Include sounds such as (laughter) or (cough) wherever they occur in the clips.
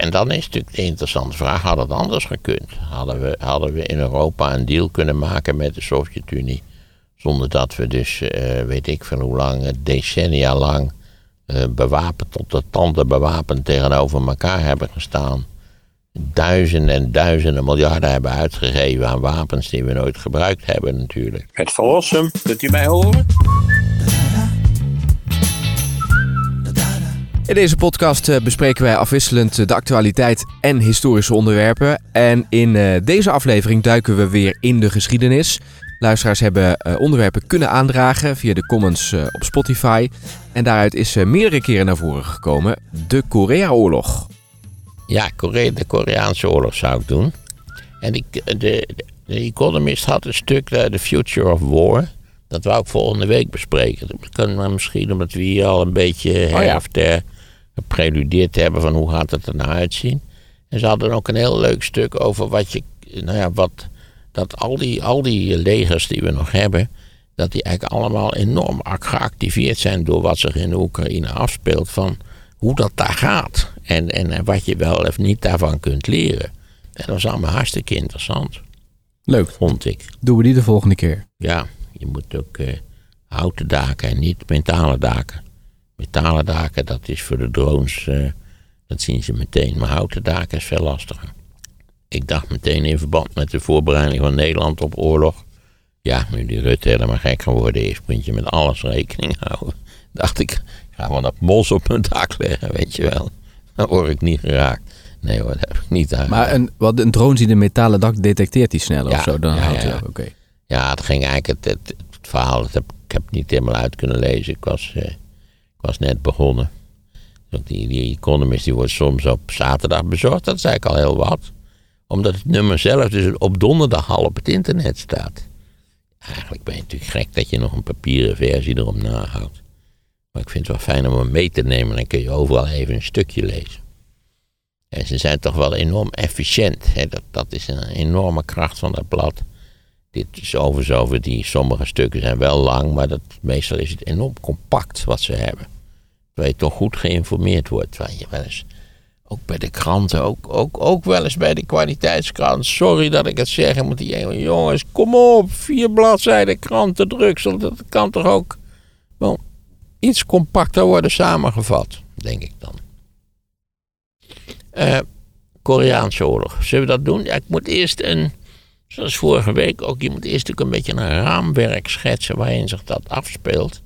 En dan is natuurlijk de interessante vraag: had het anders gekund? Hadden we, hadden we in Europa een deal kunnen maken met de Sovjet-Unie? Zonder dat we dus, eh, weet ik van hoe lang, decennia lang uh, bewapend tot de tanden bewapend tegenover elkaar hebben gestaan. Duizenden en duizenden miljarden hebben uitgegeven aan wapens die we nooit gebruikt hebben natuurlijk. Het verlossen, kunt u mij horen? In deze podcast eh, bespreken wij afwisselend eh, de actualiteit en historische onderwerpen. En in eh, deze aflevering duiken we weer in de geschiedenis. Luisteraars hebben onderwerpen kunnen aandragen via de comments op Spotify. En daaruit is meerdere keren naar voren gekomen de Korea-oorlog. Ja, de Koreaanse oorlog zou ik doen. En ik, de, de Economist had een stuk, The Future of War. Dat wou ik volgende week bespreken. Dat kan misschien omdat we hier al een beetje her oh ja gepreludeerd hebben van hoe gaat het er nou uitzien. En ze hadden ook een heel leuk stuk over wat je, nou ja, wat, dat al die, al die legers die we nog hebben, dat die eigenlijk allemaal enorm geactiveerd zijn door wat zich in de Oekraïne afspeelt, van hoe dat daar gaat. En, en wat je wel of niet daarvan kunt leren. En dat was allemaal hartstikke interessant. Leuk. Vond ik. Doen we die de volgende keer? Ja, je moet ook uh, houten daken en niet mentale daken. Metalen daken, dat is voor de drones, uh, dat zien ze meteen. Maar houten daken is veel lastiger. Ik dacht meteen in verband met de voorbereiding van Nederland op oorlog. Ja, nu die Rutte helemaal gek geworden is, moet je met alles rekening houden. (laughs) Dacht ik, ga wel dat mos op mijn dak leggen, weet je wel. Dan word ik niet geraakt. Nee hoor, dat heb ik niet aan. Maar een, wat, een drone die een metalen dak detecteert die sneller of zo? Dan ja, houdt ja. Oké. Ja, het ging eigenlijk, het, het, verhaal, heb, ik heb het niet helemaal uit kunnen lezen. Ik was... Uh, ik was net begonnen. Die, die Economist die wordt soms op zaterdag bezorgd. Dat zei ik al heel wat. Omdat het nummer zelf dus op donderdag al op het internet staat. Eigenlijk ben je natuurlijk gek dat je nog een papieren versie erop nahoudt. Maar ik vind het wel fijn om hem mee te nemen. Dan kun je overal even een stukje lezen. En ze zijn toch wel enorm efficiënt. Hè? Dat, dat is een enorme kracht van dat blad. Dit is overigens over die sommige stukken zijn wel lang, maar dat, meestal is het enorm compact wat ze hebben. Waar je toch goed geïnformeerd wordt. Je wel eens, ook bij de kranten, ook, ook, ook wel eens bij de kwaliteitskrant. Sorry dat ik het zeg, maar die jongens, kom op, vier bladzijden krantendruksel. Dat kan toch ook wel iets compacter worden samengevat, denk ik dan. Uh, Koreaanse oorlog. Zullen we dat doen? Ja, ik moet eerst een Zoals vorige week ook. Je moet eerst ook een beetje een raamwerk schetsen waarin zich dat afspeelt.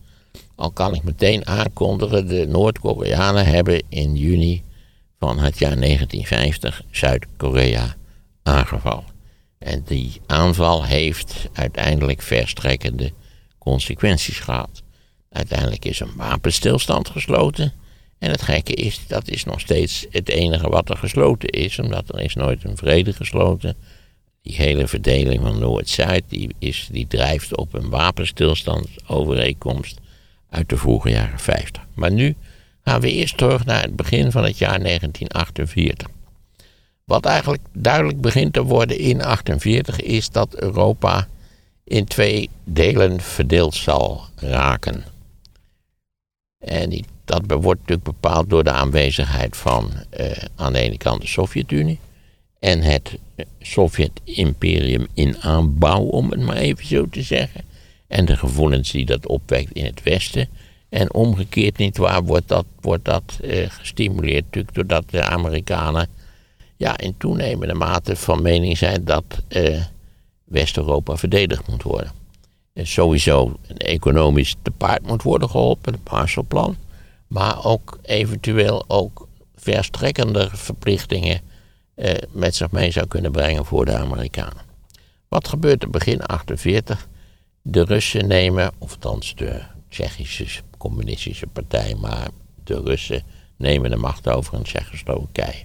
Al kan ik meteen aankondigen, de Noord-Koreanen hebben in juni van het jaar 1950 Zuid-Korea aangevallen. En die aanval heeft uiteindelijk verstrekkende consequenties gehad. Uiteindelijk is een wapenstilstand gesloten. En het gekke is, dat is nog steeds het enige wat er gesloten is, omdat er is nooit een vrede gesloten die hele verdeling van Noord-Zuid, die, is, die drijft op een wapenstilstandsovereenkomst uit de vroege jaren 50. Maar nu gaan we eerst terug naar het begin van het jaar 1948. Wat eigenlijk duidelijk begint te worden in 1948 is dat Europa in twee delen verdeeld zal raken. En dat wordt natuurlijk bepaald door de aanwezigheid van uh, aan de ene kant de Sovjet-Unie en het Sovjet-imperium in aanbouw, om het maar even zo te zeggen. En de gevoelens die dat opwekt in het Westen. En omgekeerd niet waar wordt dat, wordt dat eh, gestimuleerd natuurlijk doordat de Amerikanen ja, in toenemende mate van mening zijn dat eh, West-Europa verdedigd moet worden. En sowieso economisch te paard moet worden geholpen, het Marshallplan. Maar ook eventueel ook verstrekkende verplichtingen eh, met zich mee zou kunnen brengen voor de Amerikanen. Wat gebeurt er begin 48? De Russen nemen, of althans de Tsjechische communistische partij, maar de Russen nemen de macht over in Tsjechoslowakije.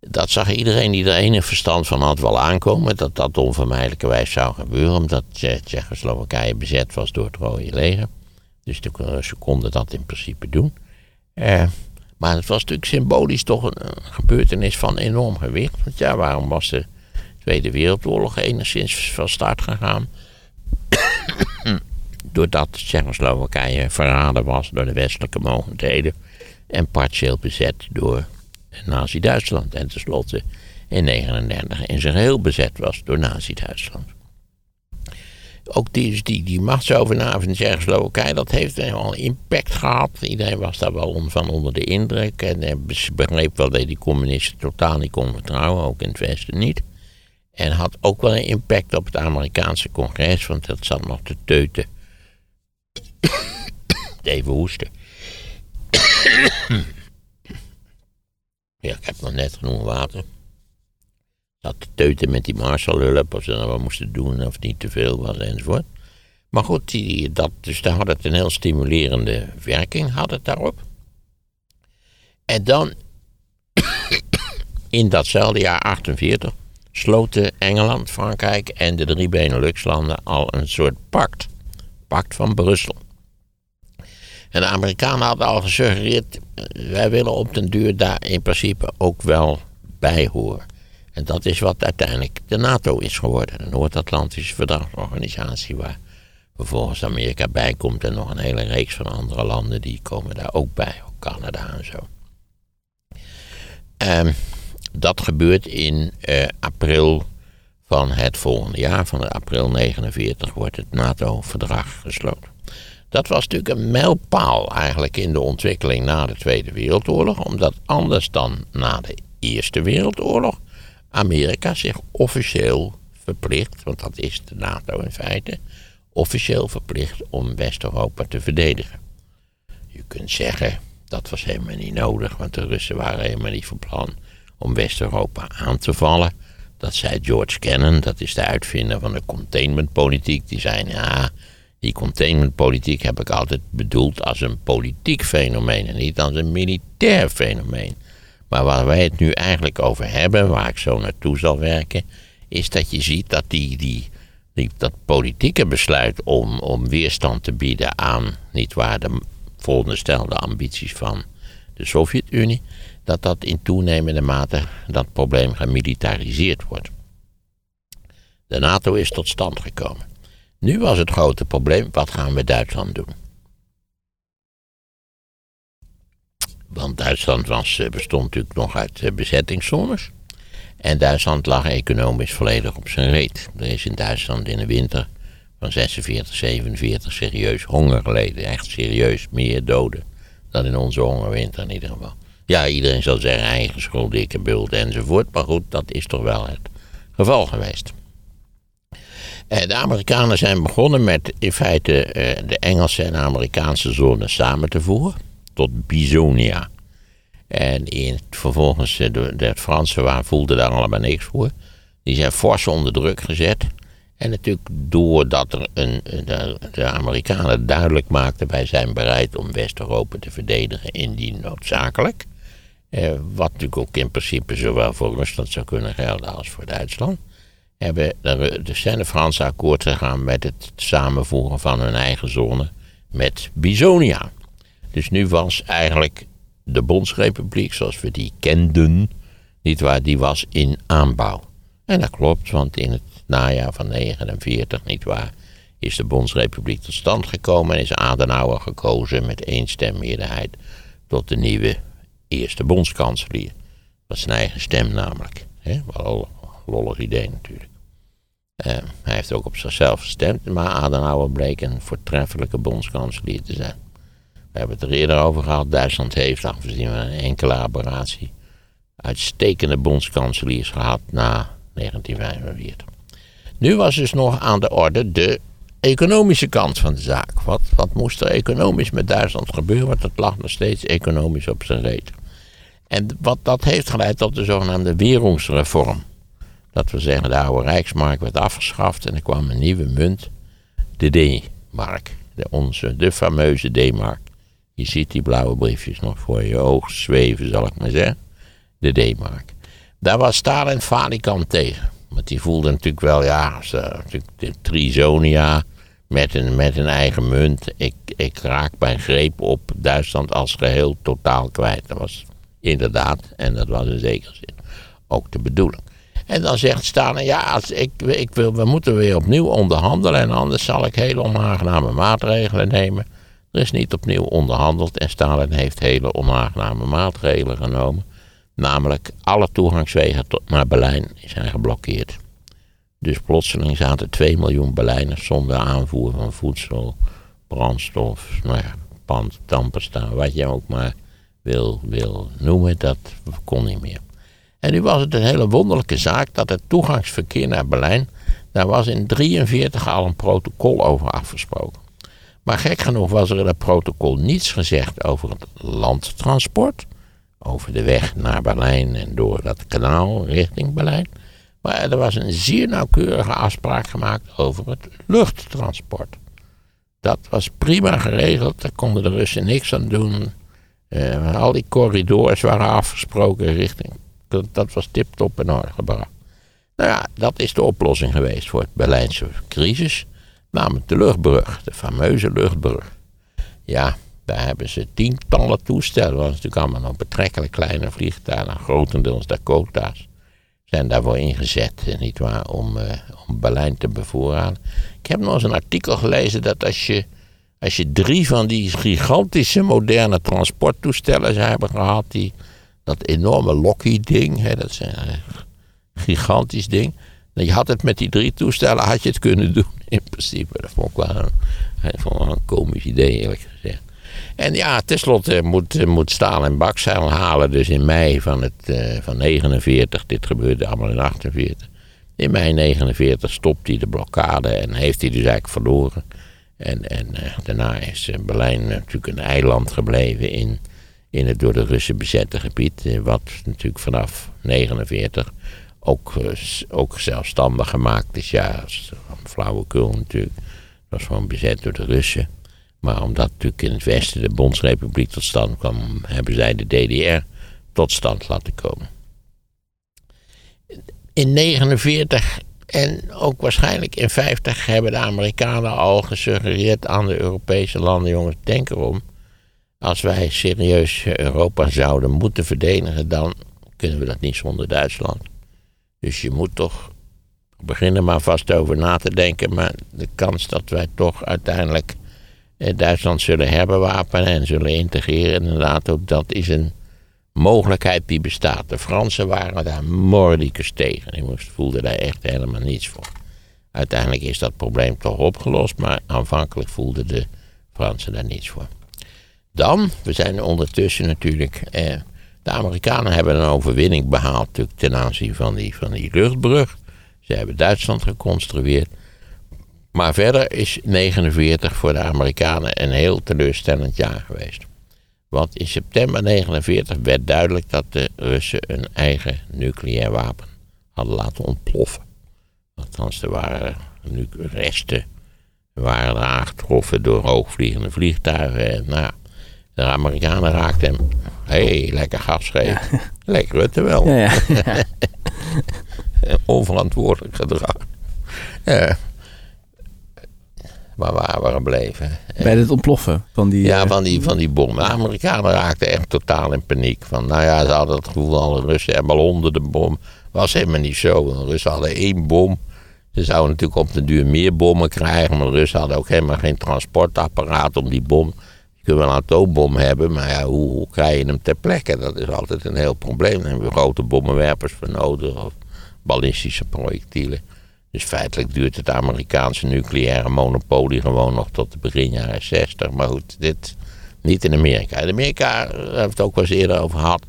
Dat zag iedereen die er enig verstand van had wel aankomen, dat dat onvermijdelijkerwijs zou gebeuren, omdat Tsjechoslowakije bezet was door het Rode Leger. Dus de Russen konden dat in principe doen. Eh, maar het was natuurlijk symbolisch toch een, gebeurtenis van enorm gewicht. Want ja, waarom was de Tweede Wereldoorlog enigszins van start gegaan? (coughs) Doordat Tsjechoslowakije verraden was door de westelijke mogendheden. En partieel bezet door Nazi-Duitsland. En tenslotte in 1939 in zijn geheel bezet was door Nazi-Duitsland. Ook die, die, die machtsovername in Tsjechoslowakije, dat heeft wel impact gehad. Iedereen was daar wel van onder de indruk. En begreep wel dat die communisten totaal niet kon vertrouwen, ook in het Westen niet. En had ook wel een impact op het Amerikaanse congres, want dat zat nog te teuten. (coughs) Even hoesten. (coughs) ja, ik heb nog net genoeg water. Zat te teuten met die Marshallhulp, of ze nou wat moesten doen of niet te veel was enzovoort. Maar goed, die, dat, dus daar had het een heel stimulerende werking had het daarop. En dan, (coughs) in datzelfde jaar 48, sloten Engeland, Frankrijk en de drie Benelux-landen al een soort pact. Pact van Brussel. En de Amerikanen hadden al gesuggereerd, eh, wij willen op den duur daar in principe ook wel bij horen. En dat is wat uiteindelijk de NATO is geworden, de Noord-Atlantische Verdragsorganisatie, waar vervolgens Amerika bij komt en nog een hele reeks van andere landen die komen daar ook bij, ook Canada en zo. Um, dat gebeurt in uh, april van het volgende jaar, van april 49, wordt het NATO-verdrag gesloten. Dat was natuurlijk een mijlpaal eigenlijk in de ontwikkeling na de Tweede Wereldoorlog, omdat anders dan na de Eerste Wereldoorlog Amerika zich officieel verplicht, want dat is de NATO in feite, officieel verplicht om West-Europa te verdedigen. Je kunt zeggen dat was helemaal niet nodig, want de Russen waren helemaal niet van plan om West-Europa aan te vallen. Dat zei George Kennan, dat is de uitvinder van de containmentpolitiek. Die zei, ja, die containmentpolitiek heb ik altijd bedoeld als een politiek fenomeen en niet als een militair fenomeen. Maar waar wij het nu eigenlijk over hebben, waar ik zo naartoe zal werken, is dat je ziet dat die, die, dat politieke besluit om, om weerstand te bieden aan, niet waar, de ambities van de Sovjet-Unie, dat dat in toenemende mate dat probleem gemilitariseerd wordt. De NATO is tot stand gekomen. Nu was het grote probleem, wat gaan we Duitsland doen? Want Duitsland was, eh, bestond natuurlijk nog uit eh, bezettingszones. En Duitsland lag economisch volledig op zijn reet. Er is in Duitsland in de winter van 46, 47 serieus honger geleden. Echt serieus meer doden dan in onze hongerwinter in ieder geval. Ja, iedereen zal zeggen eigen schuld, dikke bult enzovoort. Maar goed, dat is toch wel het geval geweest. Eh, de Amerikanen zijn begonnen met in feite de Engelse en Amerikaanse zone samen te voeren tot Bisonia. En in, vervolgens, de, de, de Fransen waren, voelden daar allemaal niks voor. Die zijn fors onder druk gezet. En natuurlijk doordat er een, de, Amerikanen duidelijk maakten... wij zijn bereid om West-Europa te verdedigen indien noodzakelijk. Eh, wat natuurlijk ook in principe zowel voor Rusland zou kunnen gelden als voor Duitsland. Hebben de zijn de Fransen akkoord gegaan met het samenvoegen van hun eigen zone met Bisonia. Dus nu was eigenlijk de Bondsrepubliek zoals we die kenden, niet waar, die was in aanbouw. En dat klopt, want in het najaar van 49, niet waar, is de Bondsrepubliek tot stand gekomen en is Adenauer gekozen met één stemmeerderheid tot de nieuwe eerste bondskanselier. Dat is zijn eigen stem namelijk. Hè? Wel een lollig idee natuurlijk. Uh, hij heeft ook op zichzelf gestemd, maar Adenauer bleek een voortreffelijke bondskanselier te zijn. We hebben het er eerder over gehad. Duitsland heeft, afgezien van een enkele aberratie, uitstekende bondskanseliers gehad na 1945. Nu was dus nog aan de orde de economische kant van de zaak. Wat, wat moest er economisch met Duitsland gebeuren? Want het lag nog steeds economisch op zijn reet. En wat dat heeft geleid tot de zogenaamde Werungsreform. Dat we zeggen, de oude Rijksmark werd afgeschaft en er kwam een nieuwe munt, de D-mark. Onze, de fameuze D-mark. Je ziet die blauwe briefjes nog voor je oog zweven, zal ik maar zeggen. De D-mark. Daar was Stalin falikant tegen. Want die voelde natuurlijk wel, ja, de Trizonia met een, met een eigen munt. Ik, ik raak mijn greep op Duitsland als geheel totaal kwijt. Dat was inderdaad, en dat was in zekere zin ook de bedoeling. En dan zegt Stalin, ja, als ik, ik wil, we moeten weer opnieuw onderhandelen en anders zal ik hele onaangename maatregelen nemen. Er is niet opnieuw onderhandeld en Stalin heeft hele onaangename maatregelen genomen. Namelijk, alle toegangswegen tot, naar Berlijn zijn geblokkeerd. Dus plotseling zaten 2 miljoen Berlijners zonder aanvoer van voedsel, brandstof, nou ja, pand, tandpasta, wat je ook maar wil, wil noemen, dat kon niet meer. En nu was het een hele wonderlijke zaak dat het toegangsverkeer naar Berlijn, daar was in 1943 al een protocol over afgesproken. Maar gek genoeg was er in het protocol niets gezegd over het landtransport, over de weg naar Berlijn en door dat kanaal richting Berlijn. Maar er was een zeer nauwkeurige afspraak gemaakt over het luchttransport. Dat was prima geregeld, daar konden de Russen niks aan doen. Uh, al die corridors waren afgesproken richting. Dat, dat was tip-top in orde gebracht. Nou ja, dat is de oplossing geweest voor het Berlijnse crisis. Namelijk de luchtbrug, de fameuze luchtbrug. Ja, daar hebben ze tientallen toestellen. Was natuurlijk allemaal nog betrekkelijk kleine vliegtuigen, grotendeels Dakota's. Zijn daarvoor ingezet, eh, nietwaar, om, uh, om Berlijn te bevoorraden. Ik heb nog eens een artikel gelezen dat als je, als je drie van die gigantische moderne transporttoestellen zou hebben gehad, die, dat enorme Lockheed-ding, dat is een gigantisch ding. Je had het met die drie toestellen, had je het kunnen doen (laughs) in principe. Dat vond ik wel een, een komisch idee, eerlijk gezegd. En ja, tenslotte moet, eh, moet Staal en Bakzeil halen. Dus in mei van, het, uh, van 49, dit gebeurde allemaal in 48. In mei 49 stopt hij de blokkade en heeft hij dus eigenlijk verloren. En, en daarna is Berlijn natuurlijk een eiland gebleven in, in het door de Russen bezette gebied. wat natuurlijk vanaf 49 ook, ook zelfstandig gemaakt is. Ja, flauwekul natuurlijk. Dat was gewoon bezet door de Russen. Maar omdat natuurlijk in het Westen de Bondsrepubliek tot stand kwam, hebben zij de DDR tot stand laten komen. In 49 en ook waarschijnlijk in 50 hebben de Amerikanen al gesuggereerd aan de Europese landen: jongens, denk erom. Als wij serieus Europa zouden moeten verdedigen, dan kunnen we dat niet zonder Duitsland. Dus je moet toch beginnen maar vast over na te denken. Maar de kans dat wij toch uiteindelijk eh, Duitsland zullen herbewapenen en zullen integreren, inderdaad ook dat is een mogelijkheid die bestaat. De Fransen waren daar mordicus tegen. Die voelden daar echt helemaal niets voor. Uiteindelijk is dat probleem toch opgelost, maar aanvankelijk voelden de Fransen daar niets voor. Dan, we zijn ondertussen natuurlijk. Eh, de Amerikanen hebben een overwinning behaald ten aanzien van die, van die luchtbrug. Ze hebben Duitsland geconstrueerd. Maar verder is 49 voor de Amerikanen een heel teleurstellend jaar geweest. Want in september 49 werd duidelijk dat de Russen een eigen nucleair wapen hadden laten ontploffen. Althans, er waren resten waren aangetroffen door hoogvliegende vliegtuigen. En, nou, de Amerikanen raakten hem. Hé, hey, lekker gas geven. (laughs) Lekker Rutte wel. Ja, ja. (laughs) Onverantwoordelijk gedrag. Maar waar we gebleven. Bij het ontploffen van die... Ja, eh, van die, van die bom. De Amerikanen raakten echt totaal in paniek. Van, nou ja, ze hadden het gevoel, alle Russen hebben al honderden bom. Was helemaal niet zo. De Russen hadden één bom. Ze zouden natuurlijk op de duur meer bommen krijgen. Maar de Russen hadden ook helemaal geen transportapparaat om die bom... Kunt wel een atoombom hebben, maar ja, hoe, krijg je hem ter plekke? Dat is altijd een heel probleem. Daar hebben we grote bommenwerpers voor nodig. Of ballistische projectielen. Dus feitelijk duurt het Amerikaanse nucleaire monopolie gewoon nog tot de begin jaren 60. Maar goed, dit niet in Amerika. In Amerika, daar hebben we het ook wel eens eerder over gehad.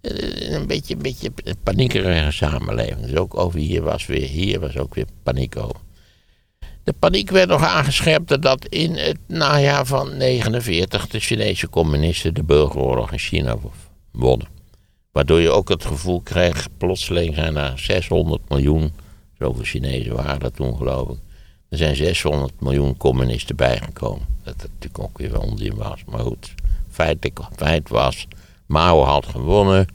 Eh, een beetje, beetje paniekerige samenleving. Dus ook over hier was weer, hier was ook weer paniek over. De paniek werd nog aangescherpt dat in het najaar van 49 de Chinese communisten de burgeroorlog in China wonnen. Waardoor je ook het gevoel kreeg, plotseling zijn er 600 miljoen Zoveel Chinezen waren dat toen, geloof ik. Er zijn 600 miljoen communisten bijgekomen. Dat het natuurlijk ook weer onzin was. Maar goed, feitelijk, feit was, Mao had gewonnen.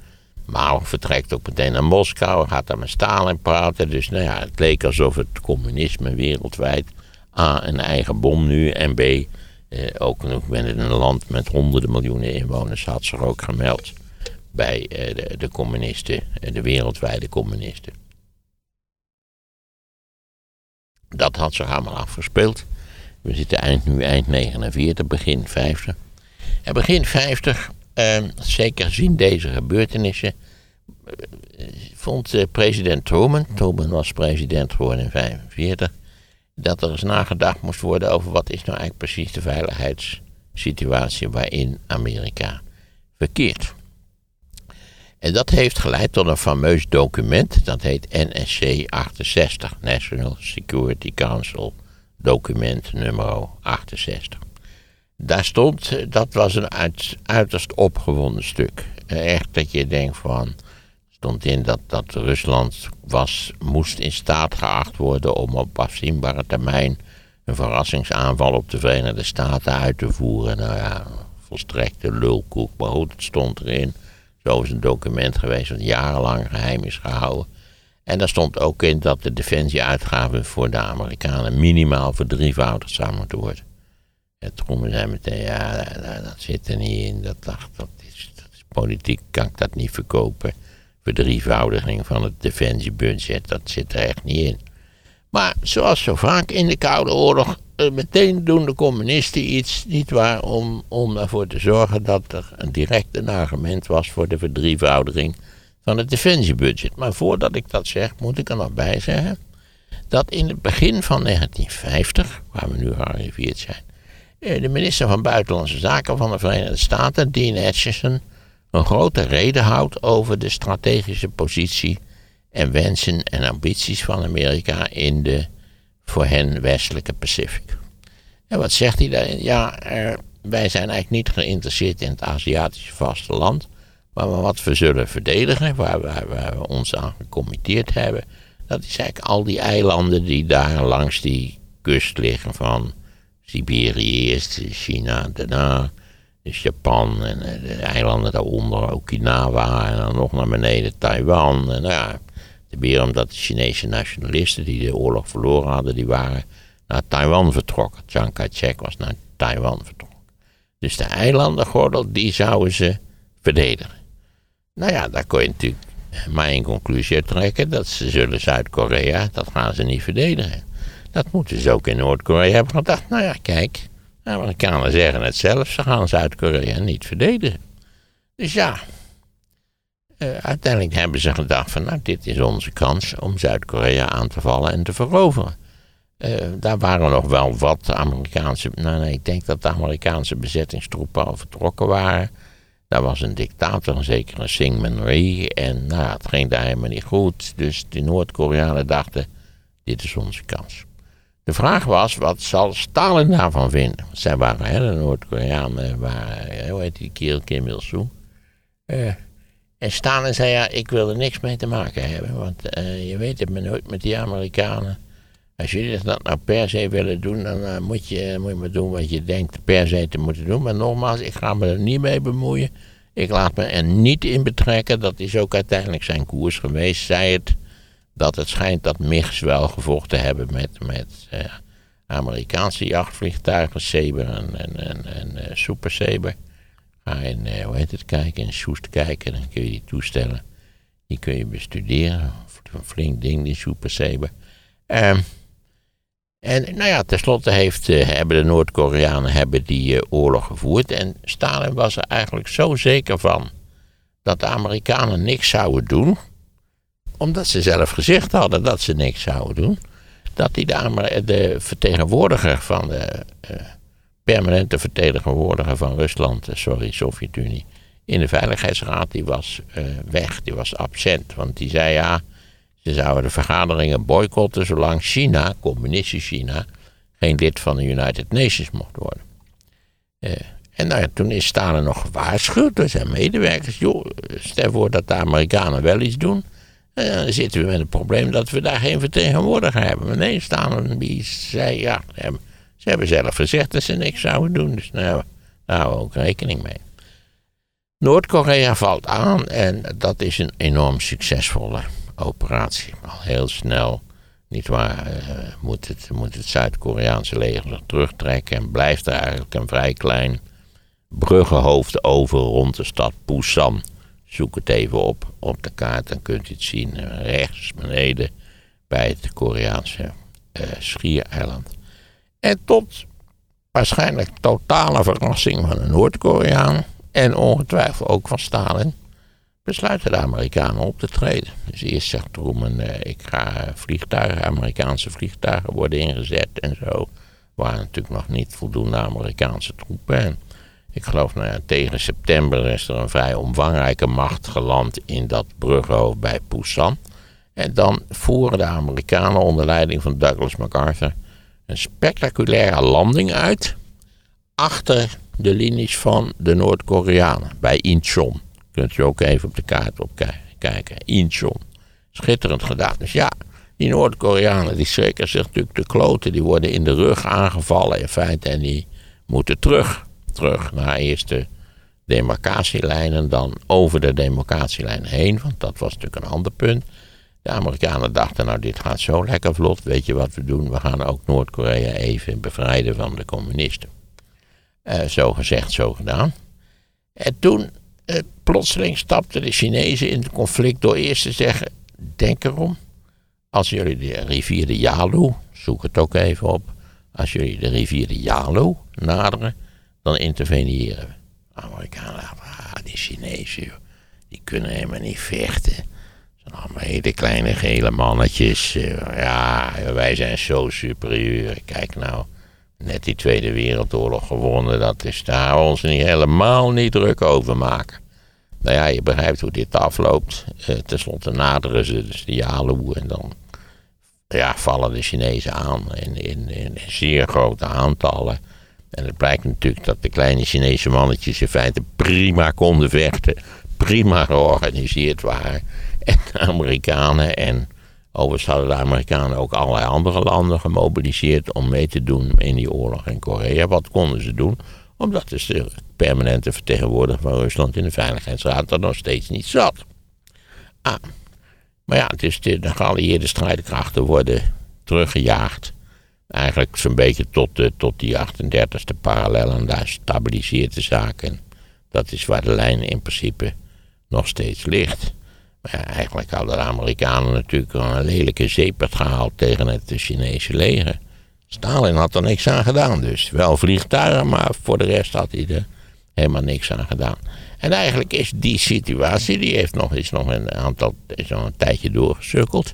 Mao vertrekt ook meteen naar Moskou, gaat daar met Stalin praten. Dus nou ja, het leek alsof het communisme wereldwijd A, een eigen bom nu en B, eh, ook nog in een land met honderden miljoenen inwoners had zich ook gemeld bij eh, de, communisten, eh, de wereldwijde communisten. Dat had zich allemaal afgespeeld. We zitten eind, nu eind 49, begin 50. En begin 50, eh, zeker zien deze gebeurtenissen, vond eh, president Truman, Truman was president geworden in 1945, dat er eens nagedacht moest worden over wat is nou eigenlijk precies de veiligheidssituatie waarin Amerika verkeert. En dat heeft geleid tot een fameus document, dat heet NSC 68, National Security Council document nummer 68. Daar stond, dat was een uit, uiterst opgewonden stuk. Echt dat je denkt van, stond in dat, dat Rusland was, moest in staat geacht worden om op afzienbare termijn een verrassingsaanval op de Verenigde Staten uit te voeren. Nou ja, volstrekte lulkoek, maar goed, het stond erin. Zo is een document geweest dat jarenlang geheim is gehouden. En daar stond ook in dat de defensieuitgaven voor de Amerikanen minimaal verdrievoudigd zou moeten worden. En toen zei meteen, ja, dat, zit er niet in. Dat, dat, is, politiek, kan ik dat niet verkopen. Verdrievoudiging van het defensiebudget, dat zit er echt niet in. Maar zoals zo vaak in de Koude Oorlog, eh, meteen doen de communisten iets, niet waar, om, om ervoor te zorgen dat er een direct een argument was voor de verdrievoudiging van het defensiebudget. Maar voordat ik dat zeg, moet ik er nog bij zeggen dat in het begin van 1950, waar we nu gearriveerd zijn, de minister van Buitenlandse Zaken van de Verenigde Staten, Dean Acheson, een grote reden houdt over de strategische positie en wensen en ambities van Amerika in de voor hen westelijke Pacific. En wat zegt hij daarin? Ja, wij zijn eigenlijk niet geïnteresseerd in het Aziatische vasteland, maar wat we zullen verdedigen, waar, waar we ons aan gecommitteerd hebben, dat is eigenlijk al die eilanden die daar langs die kust liggen van Siberië eerst, China daarna, dus Japan en eh, de eilanden daaronder, Okinawa en dan nog naar beneden Taiwan. En nou ja, weer omdat de Chinese nationalisten die de oorlog verloren hadden, die waren naar Taiwan vertrokken. Chiang Kai-shek was naar Taiwan vertrokken. Dus de eilandengordel, die zouden ze verdedigen. Nou ja, daar kon je natuurlijk maar één conclusie uit trekken. Dat ze zullen Zuid-Korea, dat gaan ze niet verdedigen. Dat moeten ze ook in Noord-Korea hebben gedacht. Nou ja, kijk, de Amerikanen zeggen het zelf. Ze gaan Zuid-Korea niet verdedigen. Dus ja, uh, uiteindelijk hebben ze gedacht van, nou, dit is onze kans om Zuid-Korea aan te vallen en te veroveren. Uh, daar waren nog wel wat Amerikaanse, nou nee, ik denk dat de Amerikaanse bezettingstroepen al vertrokken waren. Daar was een dictator, een zekere Syngman Rhee, en nou, het ging daar helemaal niet goed. Dus de Noord-Koreanen dachten, dit is onze kans. Vraag was, wat zal Stalin daarvan vinden? Zij waren, hè, de Noord-Koreanen waren, hoe heet die kerel, Kim Il-sung. Uh, en Stalin zei, ja, ik wil er niks mee te maken hebben. Want je weet het me nooit met die Amerikanen. Als jullie dat nou per se willen doen, dan moet, je, moet je maar doen wat je denkt per se te moeten doen. Maar nogmaals, ik ga me er niet mee bemoeien. Ik laat me er niet in betrekken. Dat is ook uiteindelijk zijn koers geweest. Zij het dat het schijnt dat MIGs wel gevochten hebben met, met uh, Amerikaanse jachtvliegtuigen, Saber en, en, en, en Super Saber. Ga in, uh, hoe heet het, kijken, in Soest kijken, dan kun je die toestellen. Die kun je bestuderen. Een flink ding, die Super Saber. Um, en nou ja, tenslotte heeft, hebben de Noord-Koreanen hebben die oorlog gevoerd. En Stalin was er eigenlijk zo zeker van dat de Amerikanen niks zouden doen. Omdat ze zelf gezegd hadden dat ze niks zouden doen. Dat hij de, de vertegenwoordiger van de permanente vertegenwoordiger van Rusland, eh, sorry, Sovjet-Unie, in de Veiligheidsraad, die was weg, die was absent. Want die zei ja, ze zouden de vergaderingen boycotten zolang China, communistisch China, geen lid van de United Nations mocht worden. En nou toen is Stalin nog gewaarschuwd door zijn medewerkers. Joh, stel voor dat de Amerikanen wel iets doen. Dan zitten we met het probleem dat we daar geen vertegenwoordiger hebben. Maar nee, die zei ja, ze hebben zelf gezegd dat ze niks zouden doen, dus nou, daar houden we ook rekening mee. Noord-Korea valt aan en dat is een enorm succesvolle operatie. Al heel snel, niet waar, uh, moet het, moet het Zuid-Koreaanse leger terugtrekken en blijft er eigenlijk een vrij klein bruggenhoofd over rond de stad Busan. Zoek het even op op de kaart, dan kunt u het zien eh, rechts beneden bij het Koreaanse uh, schiereiland. En tot waarschijnlijk totale verrassing van de Noord-Koreaan en ongetwijfeld ook van Stalin, besluiten de Amerikanen op te treden. Dus eerst zegt Truman, eh, ik ga vliegtuigen, Amerikaanse vliegtuigen worden ingezet en zo. Waren natuurlijk nog niet voldoende Amerikaanse troepen. En ik geloof, nou ja, tegen september is er een vrij omvangrijke macht geland in dat bruggenhoofd bij Busan. En dan voeren de Amerikanen onder leiding van Douglas MacArthur een spectaculaire landing uit achter de linies van de Noord-Koreanen bij Incheon. Kunt u ook even op de kaart op kijken. Incheon. Schitterend gedaan. Dus ja, die Noord-Koreanen die schrikken zich natuurlijk de kloten. Die worden in de rug aangevallen in feite. En die moeten terug. Terug naar eerst de demarcatielijn en dan over de demarcatielijn heen. Want dat was natuurlijk een ander punt. De Amerikanen dachten, nou dit gaat zo lekker vlot. Weet je wat we doen? We gaan ook Noord-Korea even bevrijden van de communisten. Uh, zo gezegd, zo gedaan. En toen, uh, plotseling stapten de Chinezen in het conflict door eerst te zeggen, denk erom. Als jullie de rivier de Yalu, zoek het ook even op. Als jullie de rivier de Yalu naderen, dan interveneren we. Amerikanen, ah, die Chinezen, die kunnen helemaal niet vechten. Zijn allemaal hele kleine gele mannetjes. Eh, ja, wij zijn zo superieur. Kijk nou, net die Tweede Wereldoorlog gewonnen. Dat is daar ons niet helemaal niet druk over maken. Nou ja, je begrijpt hoe dit afloopt. Uh, Ten slotte naderen ze dus de Yalu en dan ja, vallen de Chinezen aan in, in, in zeer grote aantallen. En het blijkt natuurlijk dat de kleine Chinese mannetjes in feite prima konden vechten, prima georganiseerd waren. En de Amerikanen en overigens hadden de Amerikanen ook allerlei andere landen gemobiliseerd om mee te doen in die oorlog in Korea. Wat konden ze doen? Omdat dus de permanente vertegenwoordiger van Rusland in de Veiligheidsraad er nog steeds niet zat. Ah, maar ja, dus de, de geallieerde strijdkrachten worden teruggejaagd. Eigenlijk zo'n beetje tot, de, tot die 38e parallel en daar stabiliseert de zaak. En dat is waar de lijn in principe nog steeds ligt. Maar eigenlijk hadden de Amerikanen natuurlijk een lelijke zeepert gehaald tegen het Chinese leger. Stalin had er niks aan gedaan, dus wel vliegtuigen, maar voor de rest had hij er helemaal niks aan gedaan. En eigenlijk is die situatie, die heeft nog, is nog een aantal, is al een tijdje doorgesukkeld.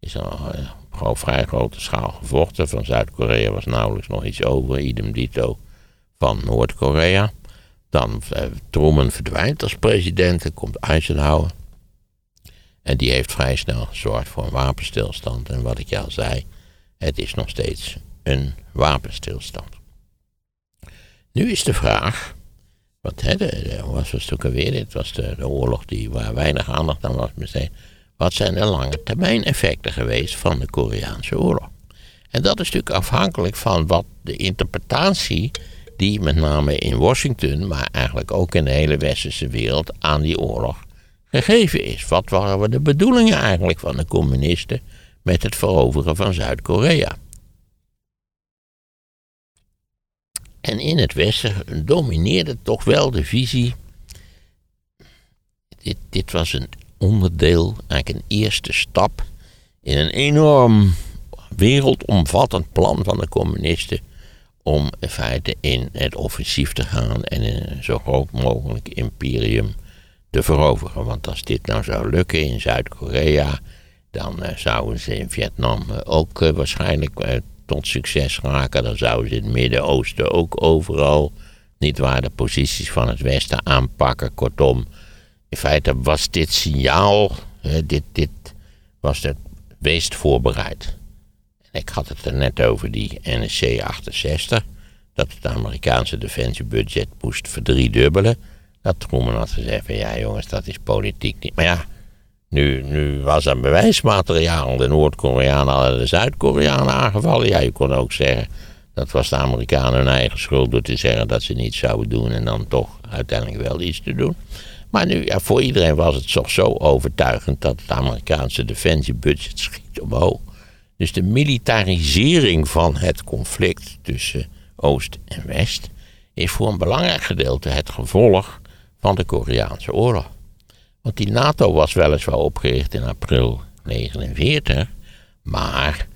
Is al uh, op vrij grote schaal gevochten. Van Zuid-Korea was nauwelijks nog iets over, idem dito van Noord-Korea. Dan uh, Truman verdwijnt als president, en komt Eisenhower. En die heeft vrij snel gezorgd voor een wapenstilstand. En wat ik al zei, het is nog steeds een wapenstilstand. Nu is de vraag, wat de, was het ook alweer, dit was de, de, oorlog die, waar weinig aandacht aan was besteed. Wat zijn de lange termijn effecten geweest van de Koreaanse oorlog? En dat is natuurlijk afhankelijk van wat de interpretatie die met name in Washington, maar eigenlijk ook in de hele westerse wereld aan die oorlog gegeven is. Wat waren de bedoelingen eigenlijk van de communisten met het veroveren van Zuid-Korea? En in het Westen domineerde toch wel de visie. Dit, dit was een onderdeel, eigenlijk een eerste stap in een enorm wereldomvattend plan van de communisten om in feite in het offensief te gaan en een zo groot mogelijk imperium te veroveren. Want als dit nou zou lukken in Zuid-Korea, dan uh, zouden ze in Vietnam uh, ook uh, waarschijnlijk tot succes raken. Dan zouden ze in het Midden-Oosten ook overal niet waar de posities van het Westen aanpakken. Kortom, in feite was dit signaal, dit, dit was het meest voorbereid. Ik had het er net over die NSC 68, dat het Amerikaanse defensiebudget moest verdriedubbelen. Dat Truman had gezegd van ja jongens, dat is politiek niet. Maar ja, nu, nu was er bewijsmateriaal. De Noord-Koreanen hadden de Zuid-Koreanen aangevallen. Ja, je kon ook zeggen, dat was de Amerikanen hun eigen schuld door te zeggen dat ze niets zouden doen en dan toch uiteindelijk wel iets te doen. Maar nu, ja, voor iedereen was het toch zo overtuigend dat het Amerikaanse defensiebudget schiet omhoog. Dus de militarisering van het conflict tussen Oost en West is voor een belangrijk gedeelte het gevolg van de Koreaanse oorlog. Want die NATO was weliswaar opgericht in april 1949, maar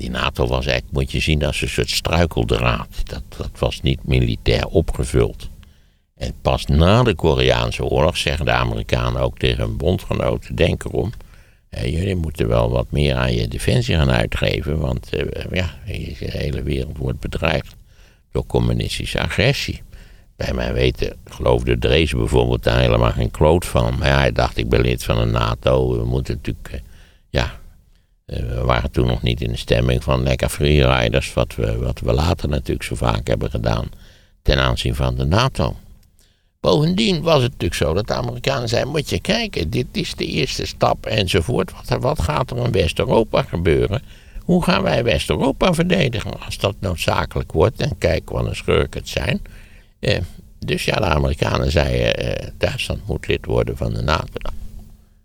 die NATO was eigenlijk, moet je zien, als een soort struikeldraad. Dat, dat was niet militair opgevuld. En pas na de Koreaanse oorlog zeggen de Amerikanen ook tegen hun bondgenoten: denk erom. jullie moeten wel wat meer aan je defensie gaan uitgeven. Want eh, ja, de hele wereld wordt bedreigd door communistische agressie. Bij mijn weten geloofde Drees bijvoorbeeld daar helemaal geen kloot van. Maar ja, hij dacht, ik ben lid van de NATO. We moeten natuurlijk, eh, ja, we waren toen nog niet in de stemming van lekker freeriders. Wat we, wat we later natuurlijk zo vaak hebben gedaan ten aanzien van de NATO. Bovendien was het natuurlijk zo dat de Amerikanen zeiden: Moet je kijken, dit is de eerste stap enzovoort. Wat, wat gaat er in West-Europa gebeuren? Hoe gaan wij West-Europa verdedigen als dat noodzakelijk wordt? En kijk wat een schurk het zijn. Eh, dus ja, de Amerikanen zeiden: eh, Duitsland moet lid worden van de NATO.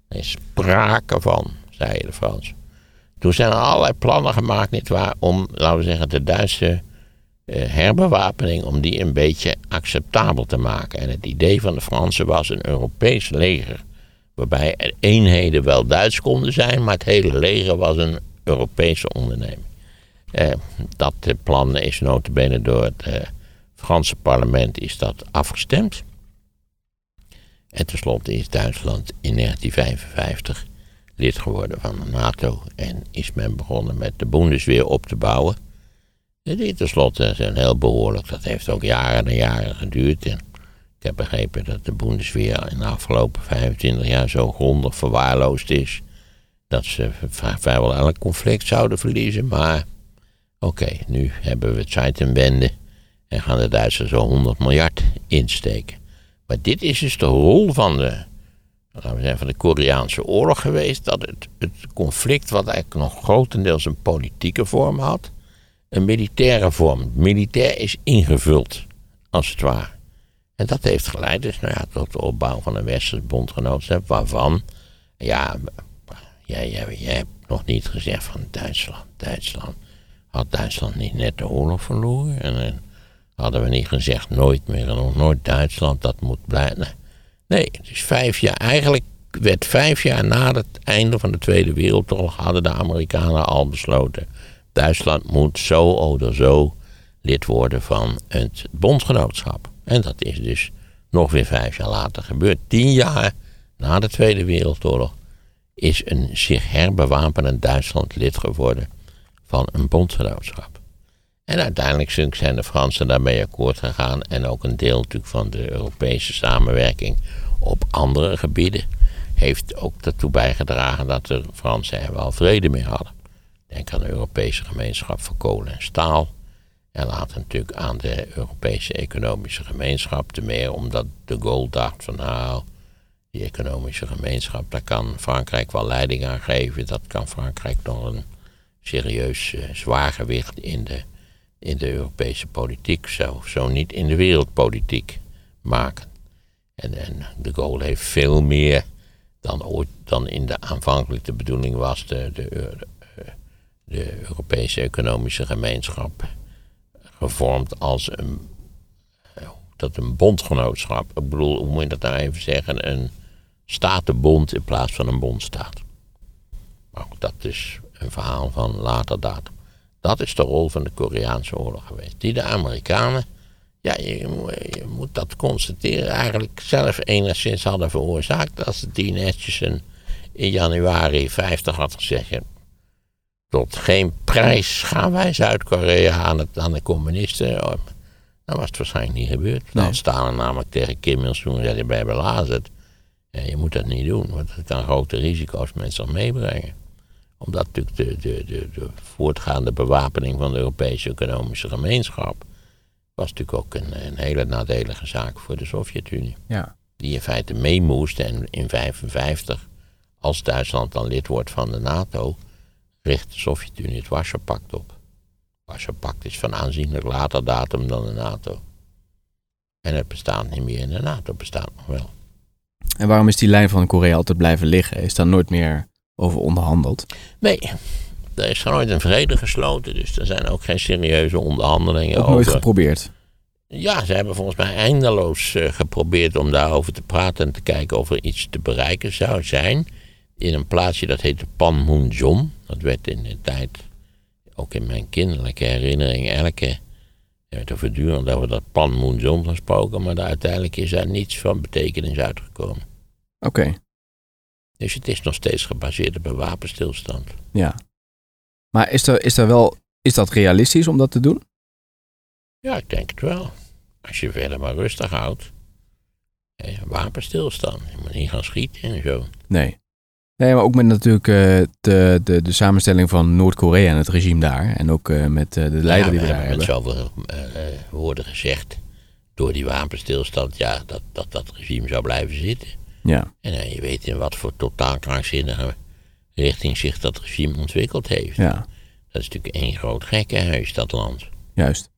Er is sprake van, zeiden de Fransen. Toen zijn er allerlei plannen gemaakt, nietwaar, om, laten we zeggen, de Duitse eh, herbewapening, om die een beetje acceptabel te maken. En het idee van de Fransen was een Europees leger, waarbij eenheden wel Duits konden zijn, maar het hele leger was een Europese onderneming. Eh, dat eh, plan is notabene door het Franse parlement is dat afgestemd. En tenslotte is Duitsland in 1955 lid geworden van de NATO en is men begonnen met de Bundeswehr op te bouwen. Die tenslotte zijn heel behoorlijk, dat heeft ook jaren en jaren geduurd. En ik heb begrepen dat de Bundeswehr in de afgelopen 25 jaar zo grondig verwaarloosd is. Dat ze vrijwel elk conflict zouden verliezen. Maar oké, nu hebben we het Zeitenwende en gaan de Duitsers zo 100 miljard insteken. Maar dit is dus de rol van de, we zeggen, van de Koreaanse oorlog geweest. Dat het, het conflict, wat eigenlijk nog grotendeels een politieke vorm had, een militaire vorm. Militair is ingevuld, als het ware. En dat heeft geleid dus, nou ja, tot de opbouw van een Westers bondgenootschap, waarvan, ja, jij, hebt nog niet gezegd van Duitsland. Duitsland. Had Duitsland niet net de oorlog verloren? En, en hadden we niet gezegd nooit meer nog nooit Duitsland, dat moet blijven. Nee. is vijf jaar. Eigenlijk werd vijf jaar na het einde van de Tweede Wereldoorlog hadden de Amerikanen al besloten. Duitsland moet zo of zo lid worden van het bondgenootschap. En dat is dus nog weer vijf jaar later gebeurd. Tien jaar na de Tweede Wereldoorlog is een zich herbewapenend Duitsland lid geworden van een bondgenootschap. En uiteindelijk zijn de Fransen daarmee akkoord gegaan en ook een deel natuurlijk van de Europese samenwerking op andere gebieden heeft ook ertoe bijgedragen dat de Fransen er wel vrede mee hadden. Denk aan de Europese gemeenschap voor kolen en staal. En later natuurlijk aan de Europese economische gemeenschap. Te meer omdat de Gaulle dacht van nou, die economische gemeenschap, daar kan Frankrijk wel leiding aan geven. Dat kan Frankrijk nog een serieus uh, zwaargewicht in de, in de Europese politiek, zo, zo niet in de wereldpolitiek maken. En, de Gaulle heeft veel meer dan ooit dan in de aanvankelijk de bedoeling was de, de, de, Europese economische gemeenschap gevormd als een, dat een bondgenootschap. Ik bedoel, hoe moet je dat nou even zeggen? Een statenbond in plaats van een bondstaat. Maar dat is een verhaal van later datum. Dat is de rol van de Koreaanse oorlog geweest. Die de Amerikanen, ja, je, je moet dat constateren, eigenlijk zelf enigszins hadden veroorzaakt. Als de die netjes in januari 50 had gezegd, tot geen prijs gaan wij Zuid-Korea aan, het, aan de communisten. Dan was het waarschijnlijk niet gebeurd. Dan nee. staan er namelijk tegen Kim Il-sung en zei bij belazerd. Ja, je moet dat niet doen, want het kan grote risico's met zich meebrengen. Omdat natuurlijk de, de, de, de, voortgaande bewapening van de Europese economische gemeenschap was natuurlijk ook een, een hele nadelige zaak voor de Sovjet-Unie. Ja. Die in feite mee moest en in 1955, als Duitsland dan lid wordt van de NATO, richt de Sovjet-Unie het Warschau-pact op. Het Warschau-pact is van aanzienlijk later datum dan de NATO. En het bestaat niet meer en de NATO bestaat nog wel. En waarom is die lijn van Korea altijd blijven liggen? Is daar nooit meer over onderhandeld? Nee, er is nooit een vrede gesloten, dus er zijn ook geen serieuze onderhandelingen ook over. nooit geprobeerd? Ja, ze hebben volgens mij eindeloos uh, geprobeerd om daarover te praten en te kijken of er iets te bereiken zou zijn in een plaatsje dat heette Panmunjom. Dat werd in de tijd, ook in mijn kinderlijke herinnering, elke Er werd er voortdurend over dat Panmunjom gesproken, maar daar uiteindelijk is daar niets van betekenis uitgekomen. Oké, Dus het is nog steeds gebaseerd op een wapenstilstand. ja. Maar is, er, is, er wel, is dat realistisch om dat te doen? Ja, ik denk het wel. Als je verder maar rustig houdt. Hé, wapenstilstand. Je moet niet gaan schieten en zo. Nee. Nee, maar ook met natuurlijk eh, de, de, de samenstelling van Noord-Korea en het regime daar. En ook eh, met eh, de leider ja, die we daar hebben met zoveel eh, eh, woorden gezegd. Door die wapenstilstand, ja, dat, dat dat regime zou blijven zitten. Ja, En eh, je weet in wat voor totaal krankzinnige richting zich dat regime ontwikkeld heeft. ja, Dat is natuurlijk één groot gekkenhuis, dat land. juist.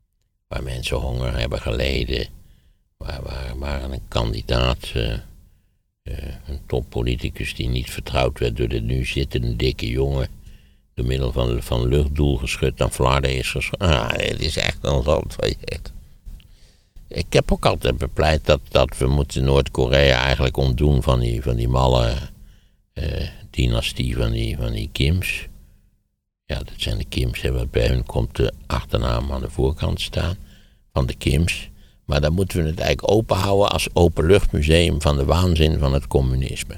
Waar mensen honger hebben geleden. Waar, waar, waar een kandidaat, eh, eh, een toppoliticus die niet vertrouwd werd door de nu zittende dikke jongen. Door middel van, van luchtdoelgeschut naar Vlaarden is geschoten. Ah, het is echt een land waar je echt... Ik heb ook altijd bepleit dat, dat we moeten Noord-Korea eigenlijk ontdoen van die, van die malle eh, dynastie van die, van die Kims. Ja, dat zijn de Kims. En bij hun komt de achternaam aan de voorkant staan van de Kims. Maar dan moeten we het eigenlijk open houden als openluchtmuseum van de waanzin van het communisme.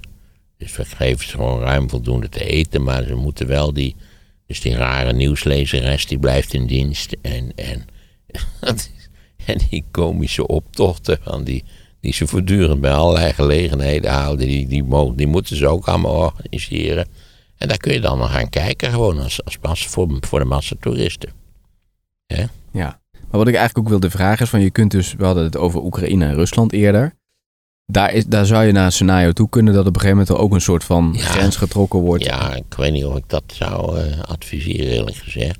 Dus we geven ze gewoon ruim voldoende te eten, maar ze moeten wel die. Dus die rare nieuwslezeres die blijft in dienst. En, en, (laughs) (laughs) en die komische optochten van die, die ze voortdurend bij allerlei gelegenheden houden, die, die, die moeten ze ook allemaal organiseren. En daar kun je dan nog gaan kijken, gewoon als, als, als voor, voor de massa toeristen. Ja. Maar wat ik eigenlijk ook wilde vragen is van je kunt dus, we hadden het over Oekraïne en Rusland eerder. Daar, is, daar zou je naar een scenario toe kunnen dat op een gegeven moment er ook een soort van Ja. grens getrokken wordt. Ja, ik weet niet of ik dat zou eh, adviseren, eerlijk gezegd.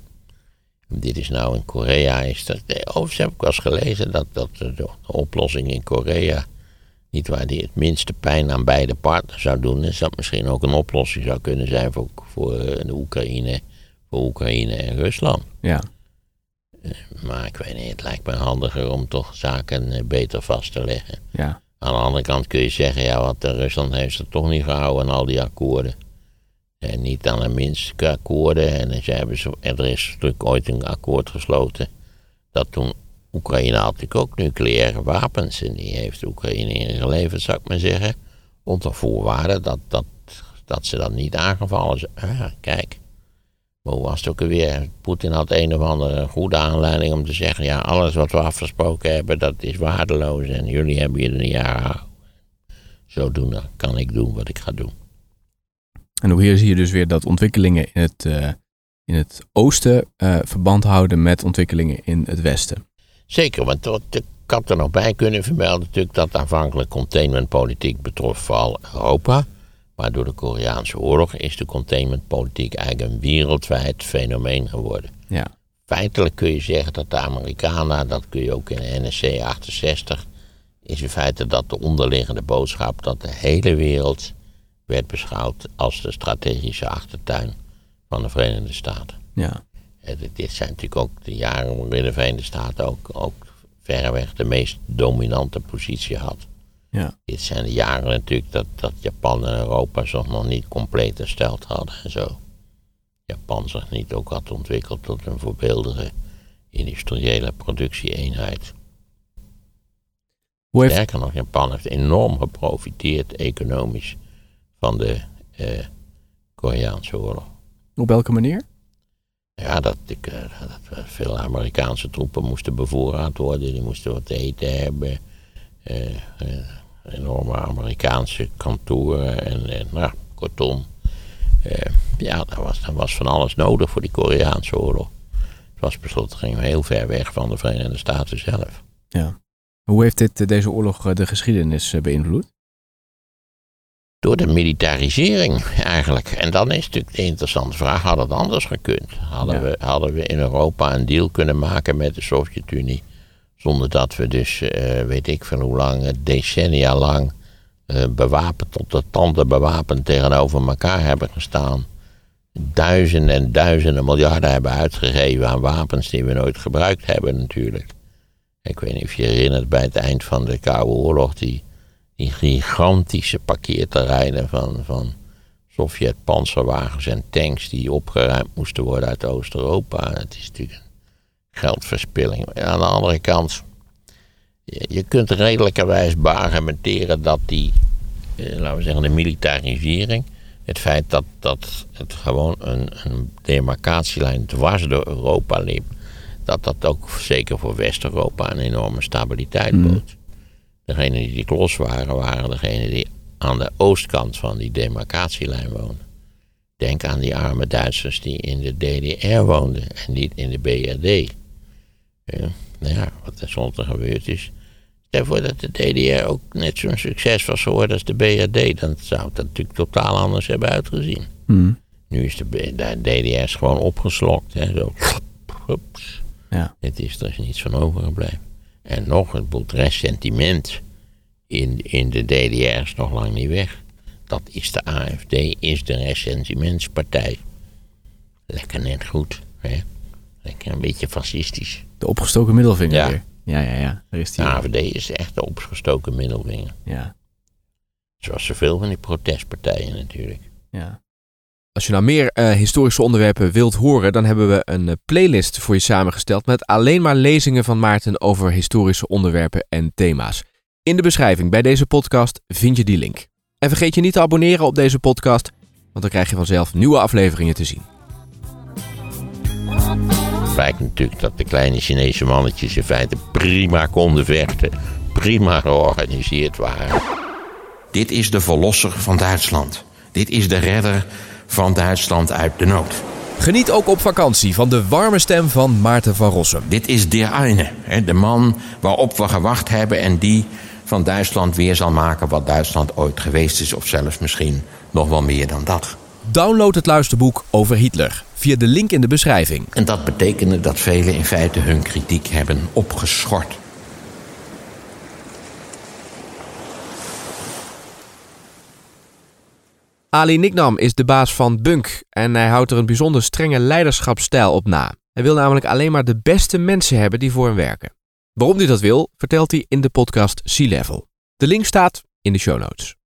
Dit is nou in Korea. Is dat, nee, overigens heb ik wel eens gelezen dat, dat de, de oplossing in Korea. niet waar die het minste pijn aan beide partners zou doen. is dat misschien ook een oplossing zou kunnen zijn voor, voor eh, de Oekraïne, voor Oekraïne en Rusland. Ja, Maar ik weet niet, het lijkt me handiger om toch zaken eh, beter vast te leggen. ja, Aan de andere kant kun je zeggen, ja, wat eh, Rusland heeft ze toch niet gehouden aan al die akkoorden. En niet aan de minste akkoorden. En dan hebben ze, er is natuurlijk ooit een akkoord gesloten. Dat toen Oekraïne had natuurlijk ook nucleaire wapens. En die heeft Oekraïne ingeleverd, zou ik maar zeggen. Onder voorwaarde dat, dat, dat ze dan niet aangevallen zijn. Ah, kijk. Maar hoe was het ook alweer? Poetin had een of andere goede aanleiding om te zeggen: ja, alles wat we afgesproken hebben, dat is waardeloos. En jullie hebben je er niet aan. Zodoende kan ik doen wat ik ga doen. En ook hier zie je dus weer dat ontwikkelingen in het, eh, in het oosten eh, verband houden met ontwikkelingen in het westen. Zeker, want ik had er nog bij kunnen vermelden natuurlijk dat aanvankelijk containmentpolitiek betrof vooral Europa. Maar door de Koreaanse oorlog is de containmentpolitiek eigenlijk een wereldwijd fenomeen geworden. Ja, Feitelijk kun je zeggen dat de Amerikanen, dat kun je ook in de NSC 68, is in feite dat de onderliggende boodschap dat de hele wereld werd beschouwd als de strategische achtertuin van de Verenigde Staten. ja, Eh, dit- Dit zijn natuurlijk ook de jaren waarin de Verenigde Staten ook, ook verreweg de meest dominante positie had. ja, Dit zijn de jaren natuurlijk dat, dat Japan en Europa zich nog niet compleet hersteld hadden en zo. Japan zich niet ook had ontwikkeld tot een voorbeeldige industriële productieeenheid. Hoe heeft, Sterker nog, Japan heeft enorm geprofiteerd economisch van de eh, Koreaanse oorlog. op welke manier? Ja, dat, ik, eh, dat veel Amerikaanse troepen moesten bevoorraad worden. Die moesten wat te eten hebben. Eh, eh, enorme Amerikaanse kantoren. En, en nou, kortom. eh, ja, dat was, was van alles nodig voor die Koreaanse oorlog. Het was besloten, gingen we heel ver weg van de Verenigde Staten zelf. Ja. Hoe heeft dit, deze oorlog eh, de geschiedenis beïnvloed? Door de militarisering eigenlijk. En dan is natuurlijk de interessante vraag: had het anders gekund? Hadden, Ja. we, hadden we in Europa een deal kunnen maken met de Sovjet-Unie? Zonder dat we dus, eh, weet ik veel hoe lang, decennia lang eh, bewapend tot de tanden bewapend tegenover elkaar hebben gestaan. Duizenden en duizenden miljarden hebben uitgegeven aan wapens die we nooit gebruikt hebben natuurlijk. Ik weet niet of je herinnert bij het eind van de Koude Oorlog die die gigantische parkeerterreinen van, van Sovjet-panzerwagens en tanks die opgeruimd moesten worden uit Oost-Europa. Het is natuurlijk geldverspilling. Aan de andere kant, je, je kunt redelijkerwijs beargumenteren dat die, eh, laten we zeggen, de militarisering, het feit dat, dat het gewoon een, een demarcatielijn dwars door Europa liep, dat dat ook zeker voor West-Europa een enorme stabiliteit bood. Degenen die klos waren, waren degenen die aan de oostkant van die demarcatielijn woonden. Denk aan die arme Duitsers die in de DDR woonden en niet in de BRD. Ja, nou ja, wat er tenslotte gebeurd is. Stel voor dat de DDR ook net zo'n succes was geworden als de BRD, dan zou het natuurlijk totaal anders hebben uitgezien. Hmm. Nu is de, DDR gewoon opgeslokt. Hè, zo. Ja. Het is er is niets van overgebleven. En nog, het boet ressentiment in, in de DDR is nog lang niet weg. Dat is de AFD, is de ressentimentspartij. Lekker net goed. Hè? Lekker een beetje fascistisch. De opgestoken middelvinger Ja. weer. Ja, ja, ja. Daar is die. De AFD is echt de opgestoken middelvinger. Ja, Zoals zoveel van die protestpartijen natuurlijk. ja. Als je nou meer eh, historische onderwerpen wilt horen, dan hebben we een eh, playlist voor je samengesteld met alleen maar lezingen van Maarten over historische onderwerpen en thema's. In de beschrijving bij deze podcast vind je die link. En vergeet je niet te abonneren op deze podcast, want dan krijg je vanzelf nieuwe afleveringen te zien. Blijkt natuurlijk dat de kleine Chinese mannetjes in feite prima konden vechten. Prima georganiseerd waren. Dit is de verlosser van Duitsland. Dit is de redder van Duitsland uit de nood. Geniet ook op vakantie van de warme stem van Maarten van Rossum. Dit is der eine, de man waarop we gewacht hebben en die van Duitsland weer zal maken wat Duitsland ooit geweest is, of zelfs misschien nog wel meer dan dat. Download het luisterboek over Hitler via de link in de beschrijving. En dat betekende dat velen in feite hun kritiek hebben opgeschort. Ali Nicknam is de baas van Bunk en hij houdt er een bijzonder strenge leiderschapsstijl op na. Hij wil namelijk alleen maar de beste mensen hebben die voor hem werken. Waarom hij dat wil, vertelt hij in de podcast Sea Level. De link staat in de show notes.